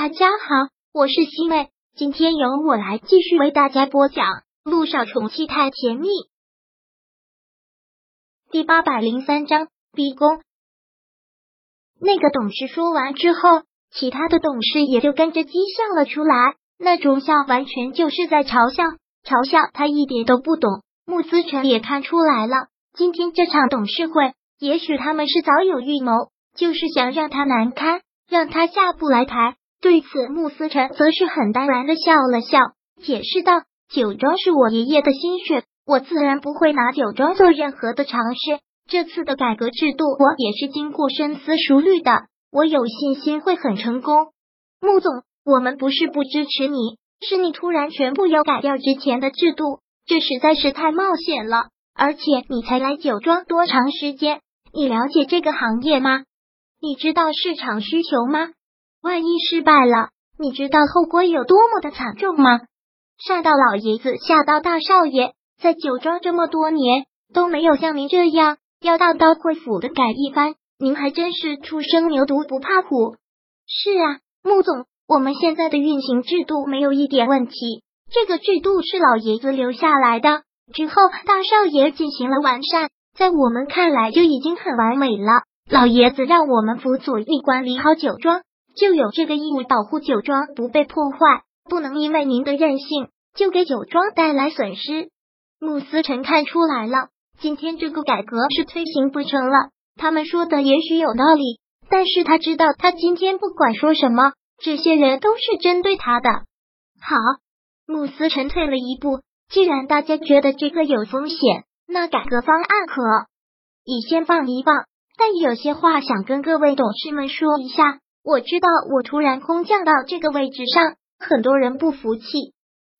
大家好，我是西妹，今天由我来继续为大家播讲《路上宠妻太甜蜜》第八百零三章逼宫。那个董事说完之后，其他的董事也就跟着讥笑了出来，那种笑完全就是在嘲笑，嘲笑他一点都不懂。穆思成也看出来了，今天这场董事会，也许他们是早有预谋，就是想让他难堪，让他下不来台。对此，穆思成则是很淡然的笑了笑，解释道：“酒庄是我爷爷的心血，我自然不会拿酒庄做任何的尝试。这次的改革制度，我也是经过深思熟虑的，我有信心会很成功。”穆总，我们不是不支持你，是你突然全部要改掉之前的制度，这实在是太冒险了。而且你才来酒庄多长时间？你了解这个行业吗？你知道市场需求吗？万一失败了，你知道后果有多么的惨重吗？上到老爷子，下到大少爷，在酒庄这么多年都没有像您这样要大刀阔斧的改一番，您还真是初生牛犊不怕虎。是啊，穆总，我们现在的运行制度没有一点问题，这个制度是老爷子留下来的，之后大少爷进行了完善，在我们看来就已经很完美了。老爷子让我们辅佐你管理好酒庄。就有这个义务保护酒庄不被破坏，不能因为您的任性就给酒庄带来损失。穆思成看出来了，今天这个改革是推行不成了。他们说的也许有道理，但是他知道他今天不管说什么，这些人都是针对他的。好，穆思成退了一步，既然大家觉得这个有风险，那改革方案可以先放一放。但有些话想跟各位董事们说一下。我知道，我突然空降到这个位置上，很多人不服气。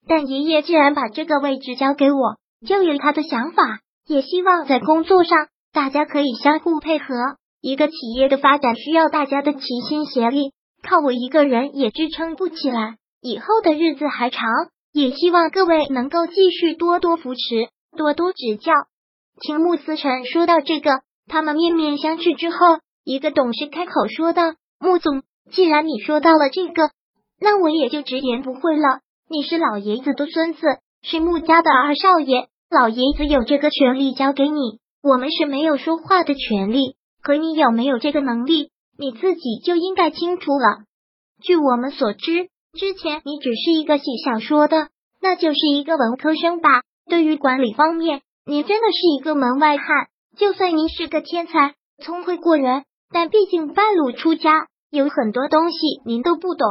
但爷爷既然把这个位置交给我，就有他的想法，也希望在工作上大家可以相互配合。一个企业的发展需要大家的齐心协力，靠我一个人也支撑不起来。以后的日子还长，也希望各位能够继续多多扶持，多多指教。听穆思成说到这个，他们面面相觑之后，一个董事开口说道。穆总，既然你说到了这个，那我也就直言不讳了。你是老爷子的孙子，是穆家的二少爷，老爷子有这个权利交给你，我们是没有说话的权利。可你有没有这个能力，你自己就应该清楚了。据我们所知，之前你只是一个写小说的，那就是一个文科生吧？对于管理方面，你真的是一个门外汉。就算您是个天才，聪慧过人。但毕竟半路出家，有很多东西您都不懂。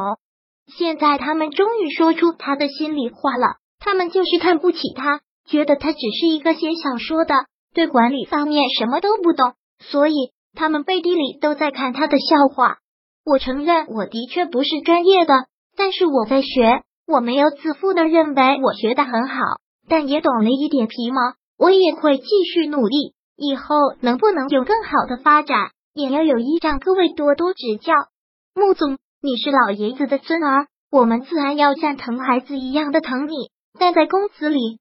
现在他们终于说出他的心里话了，他们就是看不起他，觉得他只是一个写小说的，对管理方面什么都不懂，所以他们背地里都在看他的笑话。我承认我的确不是专业的，但是我在学，我没有自负的认为我学的很好，但也懂了一点皮毛。我也会继续努力，以后能不能有更好的发展？也要有依仗，各位多多指教。穆总，你是老爷子的孙儿，我们自然要像疼孩子一样的疼你。但在公司里，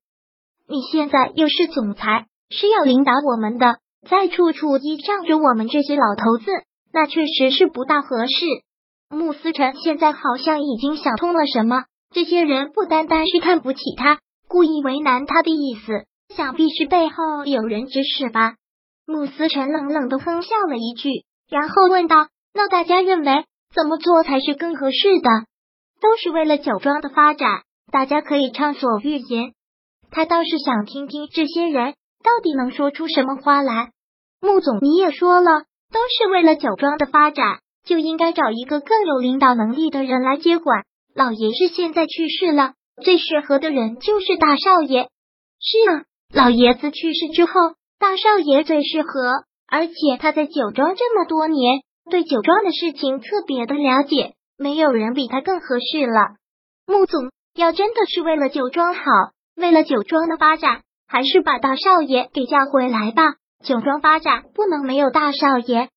你现在又是总裁，是要领导我们的，在处处依仗着我们这些老头子，那确实是不大合适。穆思成现在好像已经想通了什么，这些人不单单是看不起他，故意为难他的意思，想必是背后有人指使吧。穆思辰冷冷的哼笑了一句，然后问道：“那大家认为怎么做才是更合适的？都是为了酒庄的发展，大家可以畅所欲言。”他倒是想听听这些人到底能说出什么话来。穆总，你也说了，都是为了酒庄的发展，就应该找一个更有领导能力的人来接管。老爷是现在去世了，最适合的人就是大少爷。是啊，老爷子去世之后。大少爷最适合，而且他在酒庄这么多年，对酒庄的事情特别的了解，没有人比他更合适了。穆总要真的是为了酒庄好，为了酒庄的发展，还是把大少爷给叫回来吧。酒庄发展不能没有大少爷。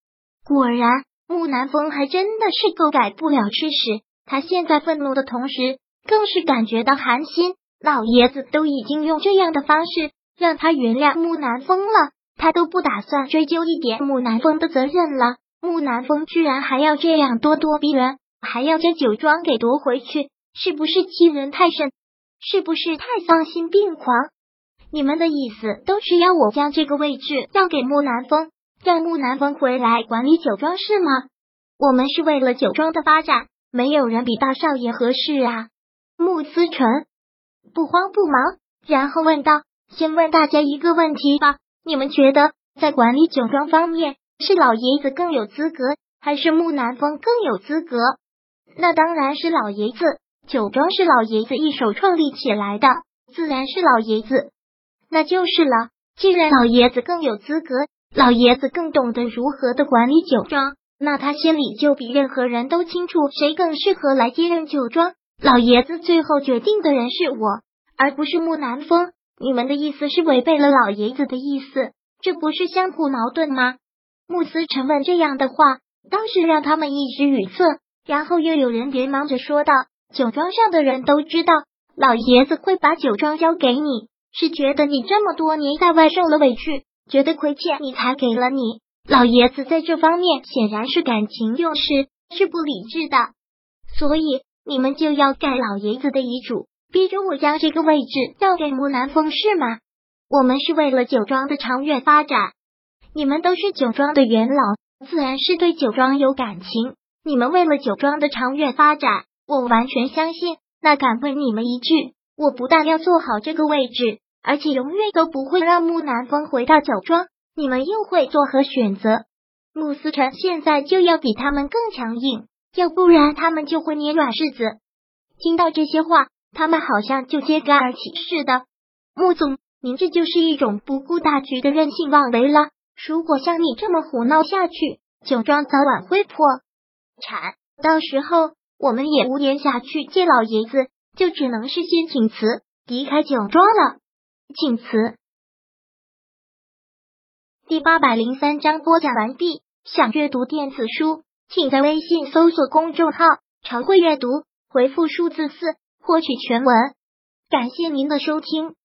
果然，木南风还真的是够改不了吃屎。他现在愤怒的同时，更是感觉到寒心。老爷子都已经用这样的方式。让他原谅木南风了，他都不打算追究一点木南风的责任了。木南风居然还要这样咄咄逼人，还要将酒庄给夺回去，是不是欺人太甚？是不是太丧心病狂？你们的意思都是要我将这个位置让给木南风，让木南风回来管理酒庄是吗？我们是为了酒庄的发展，没有人比大少爷合适啊。穆思成不慌不忙，然后问道：“先问大家一个问题吧，你们觉得在管理酒庄方面，是老爷子更有资格，还是木南风更有资格？那当然是老爷子，酒庄是老爷子一手创立起来的，自然是老爷子。那就是了，既然老爷子更有资格，老爷子更懂得如何的管理酒庄，那他心里就比任何人都清楚谁更适合来接任酒庄。”老爷子最后决定的人是我，而不是木南风。你们的意思是违背了老爷子的意思，这不是相互矛盾吗？穆斯沉问这样的话，当时让他们一时语塞。然后又有人连忙着说道：“酒庄上的人都知道，老爷子会把酒庄交给你，是觉得你这么多年在外受了委屈，觉得亏欠你才给了你。老爷子在这方面显然是感情用事，是不理智的，所以。”你们就要盖老爷子的遗嘱，逼着我将这个位置让给木南风是吗？我们是为了酒庄的长远发展，你们都是酒庄的元老，自然是对酒庄有感情。你们为了酒庄的长远发展，我完全相信。那敢问你们一句，我不但要做好这个位置，而且永远都不会让木南风回到酒庄，你们又会作何选择？穆思成现在就要比他们更强硬。要不然他们就会捏软柿子。听到这些话，他们好像就揭竿而起似的。穆总，您这就是一种不顾大局的任性妄为了。如果像你这么胡闹下去，酒庄早晚会破产，到时候我们也无颜下去见老爷子，就只能是先请辞离开酒庄了。请辞。第八百零三章播讲完毕。想阅读电子书。请在微信搜索公众号“常会阅读”，回复数字四获取全文。感谢您的收听。